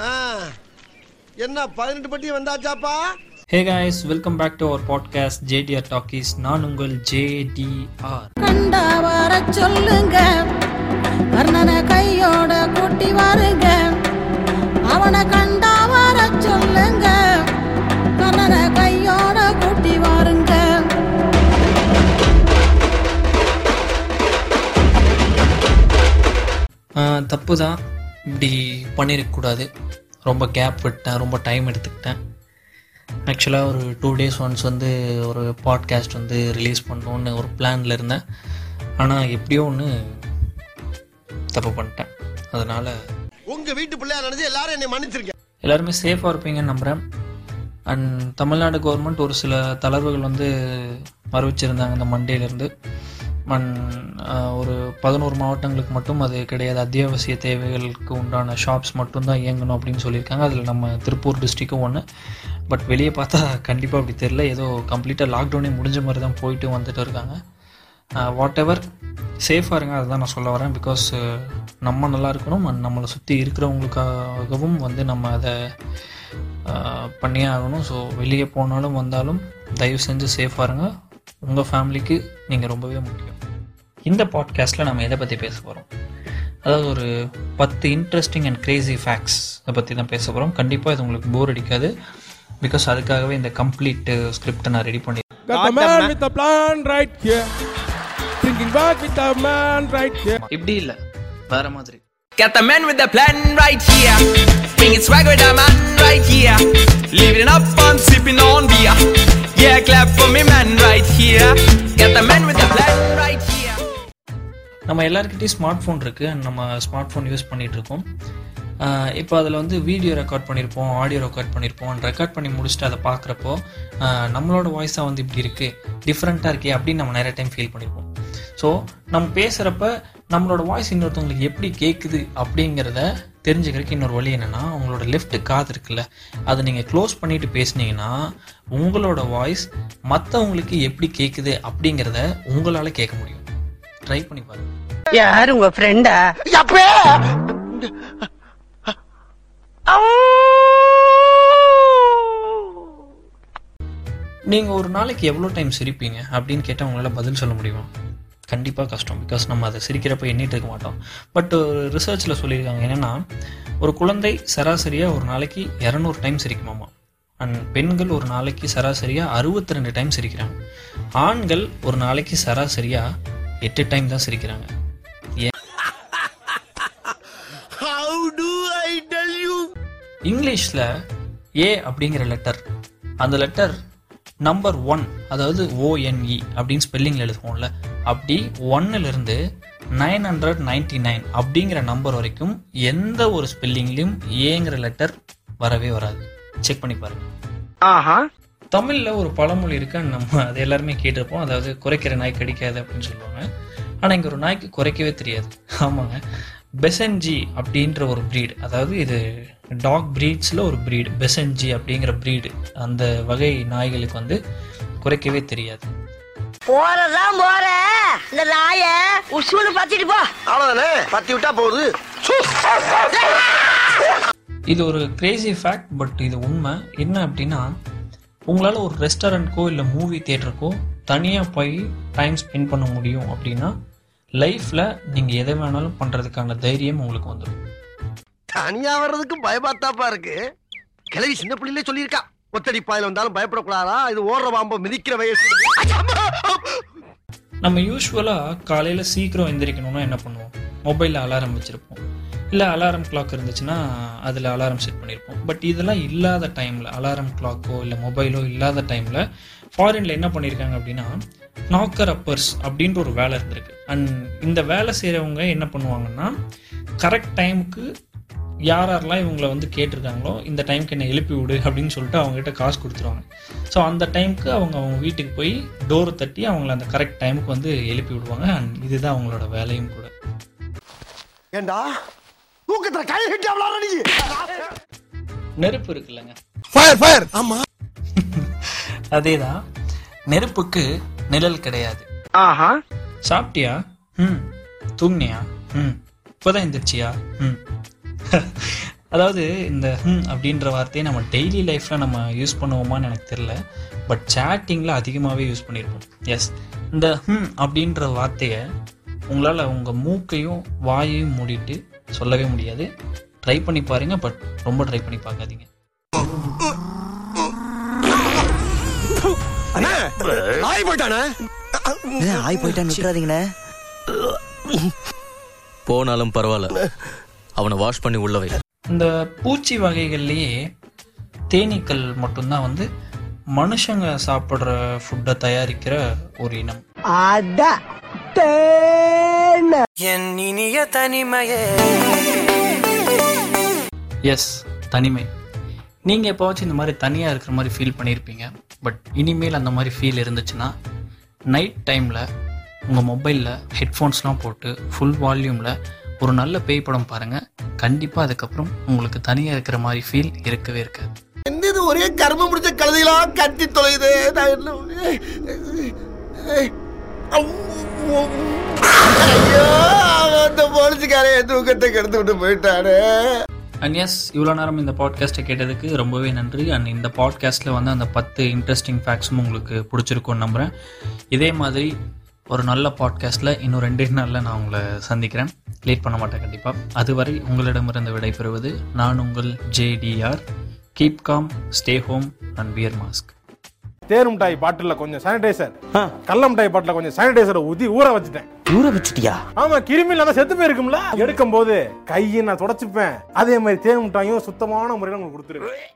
ஆ, என்ன பதினெட்டு பட்டி வந்தாச்சாப்பா? Hey guys welcome back to our podcast JDR talkies நான் உங்கள் ஜேடிஆர் கண்டா வர சொல்லுங்க. கர்ணனை கையோட கூட்டி வாருங்க. அவனை கண்டா வர சொல்லுங்க. கர்ணனை கையோட கூட்டி வாருங்க. தப்பு தான் இப்படி பண்ணியிருக்கக்கூடாது ரொம்ப கேப் விட்டேன் ரொம்ப டைம் எடுத்துக்கிட்டேன். ஆக்சுவலாக ஒரு டூ டேஸ் ஒன்ஸ் வந்து ஒரு பாட்காஸ்ட் வந்து ரிலீஸ் பண்ணணுன்னு ஒரு பிளானில் இருந்தேன். ஆனால் எப்படியோ ஒன்று தப்பு பண்ணிட்டேன். அதனால் உங்க வீட்டு பிள்ளையா நினைச்சு எல்லாரும் என்னை மன்னிச்சிருக்க எல்லாருமே சேஃபாக இருப்பீங்கன்னு நம்புகிறேன் அண்ட் தமிழ்நாடு கவர்மெண்ட் ஒரு சில தளர்வுகள் வந்து அறிவிச்சிருந்தாங்க இந்த மண்டேலேருந்து மண் ஒரு பதினோரு மாவட்டங்களுக்கு மட்டும் அது கிடையாது. அத்தியாவசிய தேவைகளுக்கு உண்டான ஷாப்ஸ் மட்டும்தான் இயங்கணும் அப்படின்னு சொல்லியிருக்காங்க. அதில் நம்ம திருப்பூர் டிஸ்ட்ரிக்கும் ஒன்று பட் வெளியே பார்த்தா கண்டிப்பாக அப்படி தெரில ஏதோ கம்ப்ளீட்டாக லாக்டவுனே முடிஞ்ச மாதிரி தான் போயிட்டு வந்துட்டு இருக்காங்க. வாட் எவர் சேஃபாக இருங்க. அதுதான் நான் சொல்ல வரேன். பிகாஸ் நம்ம நல்லா இருக்கணும். அண்ட் நம்மளை சுற்றி இருக்கிறவங்களுக்காகவும் வந்து நம்ம அதை பண்ணியே ஆகணும். ஸோ வெளியே போனாலும் வந்தாலும் தயவு செஞ்சு சேஃபாக இருங்க. உங்கள் ஃபேமிலிக்கு நீங்கள் ரொம்பவே முக்கியம். இந்த பாட்காஸ்ட்டில் நம்ம எதை பற்றி பேச போகிறோம் அதாவது ஒரு பத்து இன்ட்ரெஸ்டிங் அண்ட் கிரேசி ஃபேக்ட்ஸ் அதை பற்றி தான் பேச போகிறோம் கண்டிப்பாக இது உங்களுக்கு போர் அடிக்காது பிகாஸ் அதுக்காகவே இந்த கம்ப்ளீட் ஸ்கிரிப்டை நான் ரெடி பண்ணி Got the man with the plan right here. Thinking back with the man right here. இப்படி இல்லை வேற மாதிரி Got the man with the plan right here. Bringing swag with the man right here. Living it up on sipping on beer. Yeah, clap for me, man right here. Got the man with the plan right here. நம்ம எல்லாருக்கிட்டையும் smart phone இருக்குது நம்ம smart phone use பண்ணிகிட்டு இருக்கோம். இப்போ அதில் வந்து video record பண்ணியிருப்போம் ஆடியோ ரெக்கார்ட் பண்ணியிருப்போம் ரெக்கார்ட் பண்ணி முடிச்சுட்டு அதை பார்க்குறப்போ நம்மளோட வாய்ஸாக வந்து இப்படி இருக்குது டிஃப்ரெண்ட்டாக இருக்கே அப்படின்னு நம்ம நிறைய டைம் ஃபீல் பண்ணியிருப்போம் ஸோ நம்ம பேசுகிறப்ப நம்மளோட வாய்ஸ் இன்னொருத்தவங்களுக்கு எப்படி கேட்குது அப்படிங்கிறத தெரிஞ்சுக்கிறதுக்கு இன்னொரு வழி என்னென்னா உங்களோட லெஃப்ட் காது இருக்குல்ல அதை நீங்கள் க்ளோஸ் பண்ணிட்டு பேசுனீங்கன்னா உங்களோட வாய்ஸ் மற்றவங்களுக்கு எப்படி கேட்குது அப்படிங்கிறத உங்களால் கேட்க முடியும். ட்ரை பண்ணி பாருங்க யார் உங்க ஃப்ரெண்டா அப்பே நீங்கள் ஒரு நாளைக்கு எவ்வளோ டைம் சிரிப்பீங்க? அப்படின்னு கேட்டால் உங்களால் பதில் சொல்ல முடியுமா? கண்டிப்பாக கஷ்டம். பிகாஸ் நம்ம அதை சிரிக்கிறப்ப எண்ணிட்டு இருக்க மாட்டோம். பட் ஒரு ரிசர்ச்சில் சொல்லியிருக்காங்க என்னென்னா ஒரு குழந்தை சராசரியாக ஒரு நாளைக்கு இரநூறு டைம் சிரிக்குமாமா? அண்ட் பெண்கள் ஒரு நாளைக்கு சராசரியாக அறுபத்தி ரெண்டு டைம் சிரிக்கிறாங்க. ஆண்கள் ஒரு நாளைக்கு சராசரியாக எட்டு டைம் தான் சிரிக்கிறாங்க. ஏன்? How do I tell you இங்கிலீஷில் ஏ அப்படிங்கிற லெட்டர் அந்த லெட்டர் நம்பர் ஒன் அதாவது ஓஎன்இ அப்படின்னு ஸ்பெல்லிங்கில் எழுதுவோம்ல அப்படி ஒன்னுலேருந்து நைன் ஹண்ட்ரட் நைன்டி நைன் அப்படிங்கிற நம்பர் வரைக்கும் எந்த ஒரு ஸ்பெல்லிங்லையும் ஏங்கிற லெட்டர் வரவே வராது. செக் பண்ணி பாருங்க. ஆஹா. தமிழில் ஒரு பழமொழி இருக்கு நம்ம அது எல்லாருமே கேட்டிருப்போம். அதாவது குறைக்கிற நாய் கடிக்காது அப்படின்னு சொல்லுவாங்க. ஆனால் இங்கே ஒரு நாய்க்கு குறைக்கவே தெரியாது. ஆமாங்க. பெசன்ஜி அப்படின்ற ஒரு breed அதாவது இது டாக் ப்ரீட்ஸில் ஒரு breed பெசன்ஜி அப்படிங்கிற breed அந்த வகை நாய்களுக்கு வந்து குறைக்கவே தெரியாது. போறதான் போற. இந்த நாய உசூனு பத்திட்டு போ. அவ்வளவுதானே? பத்தி விட்டா போகுது. இது ஒரு கிரேசி ஃபேக்ட் பட் இது உண்மை. என்ன அப்படின்னா உங்களால் ஒரு ரெஸ்டாரண்ட்க்கோ இல்லை மூவி தியேட்டருக்கோ தனியாக போய் டைம் ஸ்பெண்ட் பண்ண முடியும் அப்படின்னா லைஃப்பில் நீங்கள் எதை வேணாலும் பண்ணுறதுக்கான தைரியம் உங்களுக்கு வந்துடும் தனியா வர்றதுக்கு பயமாத்தாப்பா இருக்கு. கிளவி சின்ன பிள்ளையிலே சொல்லியிருக்கா. ஒத்தடி பாயில வந்தாலும் பயப்படக்கூடாதா? இது ஓடுற பாம்பை மிதிக்கிற வயசு. நம்ம யூஸ்வலாக காலையில் சீக்கிரம் எந்திரிக்கணும்னா என்ன பண்ணுவோம்? மொபைலில் அலாரம் வச்சுருப்போம். இல்லை அலாரம் கிளாக் இருந்துச்சுன்னா அதில் அலாரம் செட் பண்ணியிருப்போம் பட் இதெல்லாம் இல்லாத டைமில் அலாரம் கிளாக்கோ இல்லை மொபைலோ இல்லாத டைமில் ஃபாரினில் என்ன பண்ணியிருக்காங்க அப்படின்னா நாக்கர் அப்பர்ஸ் அப்படின்ற ஒரு வேலை இருந்திருக்கு. அண்ட் இந்த வேலை செய்கிறவங்க என்ன பண்ணுவாங்கன்னா கரெக்ட் டைமுக்கு யார் யாரெல்லாம் இவங்களை வந்து கேட்டிருக்காங்களோ இந்த டைம்க்கு என்னை எழுப்பி விடு அப்படின்னு சொல்லிட்டு அவங்ககிட்ட காசு கொடுத்துருவாங்க. ஸோ அந்த டைமுக்கு அவங்க அவங்க வீட்டுக்கு போய் டோர் தட்டி அவங்கள அந்த கரெக்ட் டைமுக்கு வந்து எழுப்பி விடுவாங்க. அண்ட் இதுதான் அவங்களோட வேலையும் கூட. ஏண்டா? தூக்கத்துல கை கட்டி அவ்வளோ நீ. நெருப்பு இருக்குல்லங்க. ஃபயர் ஃபயர் ஆமா. அதே தான் நெருப்புக்கு நிழல் கிடையாது. ஆஹா. சாப்பிட்டியா? ம் தூங்குனியா? ம் இப்போதான் எந்திரிச்சியா? ம் அதாவது இந்த ஹம் அப்படின்ற வார்த்தையை நம்ம டெய்லி லைஃப்பில் நம்ம யூஸ் பண்ணுவோமான்னு எனக்கு தெரில பட் சேட்டிங்கில் அதிகமாகவே யூஸ் பண்ணியிருப்போம் எஸ் இந்த ஹம் அப்படின்ற வார்த்தையை உங்களால் உங்கள் மூக்கையும் வாயையும் மூடிட்டு சொல்லவே முடியாது. ட்ரை பண்ணி பாருங்க பட் ரொம்ப ட்ரை பண்ணி பார்க்காதீங்க. ஆய் போயிட்டானே? ஆய் போயிட்டான்னு விட்டுறாதீங்கண்ணே போனாலும் பரவாயில்ல. அவனை வாஷ் பண்ணி உள்ள வை. இந்த பூச்சி வகைகள்லேயே தேனீக்கள் மட்டும்தான் வந்து மனுஷங்க சாப்பிட்ற ஃபுட்டை தயாரிக்கிற ஒரு இனம். என் இனிய தனிமையே. எஸ் தனிமை. நீங்கள் எப்போவாச்சும் இந்த மாதிரி தனியாக இருக்கிற மாதிரி ஃபீல் பண்ணியிருப்பீங்க பட் இனிமேல் அந்த மாதிரி ஃபீல் இருந்துச்சுன்னா நைட் டைமில் உங்கள் மொபைலில் ஹெட்ஃபோன்ஸ்லாம் போட்டு ஃபுல் வால்யூமில் ஒரு நல்ல பேய் படம் பாருங்கள் கண்டிப்பாக அதுக்கப்புறம் உங்களுக்கு தனியாக இருக்கிற மாதிரி ஃபீல் இருக்கவே இருக்காது. என்ன இது ஒரே கர்மம் முடிச்ச கழுதைகளா கத்தி தொலையுது? நான் என்ன அந்த போலீஸ்காரன் தூக்கத்தை கெடுத்து விட்டு போயிட்டாரு அண்ட் எஸ் இவ்வளோ நேரம் இந்த பாட்காஸ்ட்டை கேட்டதுக்கு ரொம்பவே நன்றி. அண்ட் இந்த பாட்காஸ்ட்டில் வந்து அந்த பத்து இன்ட்ரெஸ்டிங் ஃபேக்ட்ஸும் உங்களுக்கு பிடிச்சிருக்கும்னு நம்புகிறேன் இதே மாதிரி ஒரு நல்ல பாட்காஸ்ட்டில் இன்னும் ரெண்டே நாளில் நான் உங்களை சந்திக்கிறேன். லேட் பண்ண மாட்டேன் கண்டிப்பாக அதுவரை உங்களிடமிருந்து விடைபெறுவது நான் உங்கள் JDR keep calm stay home and wear mask தேன் மிட்டாய் பாட்டில கொஞ்சம் சானிடைசர் கள்ள மிட்டாய் பாட்டில கொஞ்சம் சானிடைசரை ஊத்தி ஊற வச்சுட்டேன். ஊற வச்சுட்டியா? ஆமா கிருமி இல்லாம செத்து போயிருக்கும்ல? எடுக்கும் போது கையை நான் தொடச்சுப்பேன். அதே மாதிரி தேன் மிட்டாயும் சுத்தமான முறையில் உங்களுக்கு கொடுத்துருவேன்.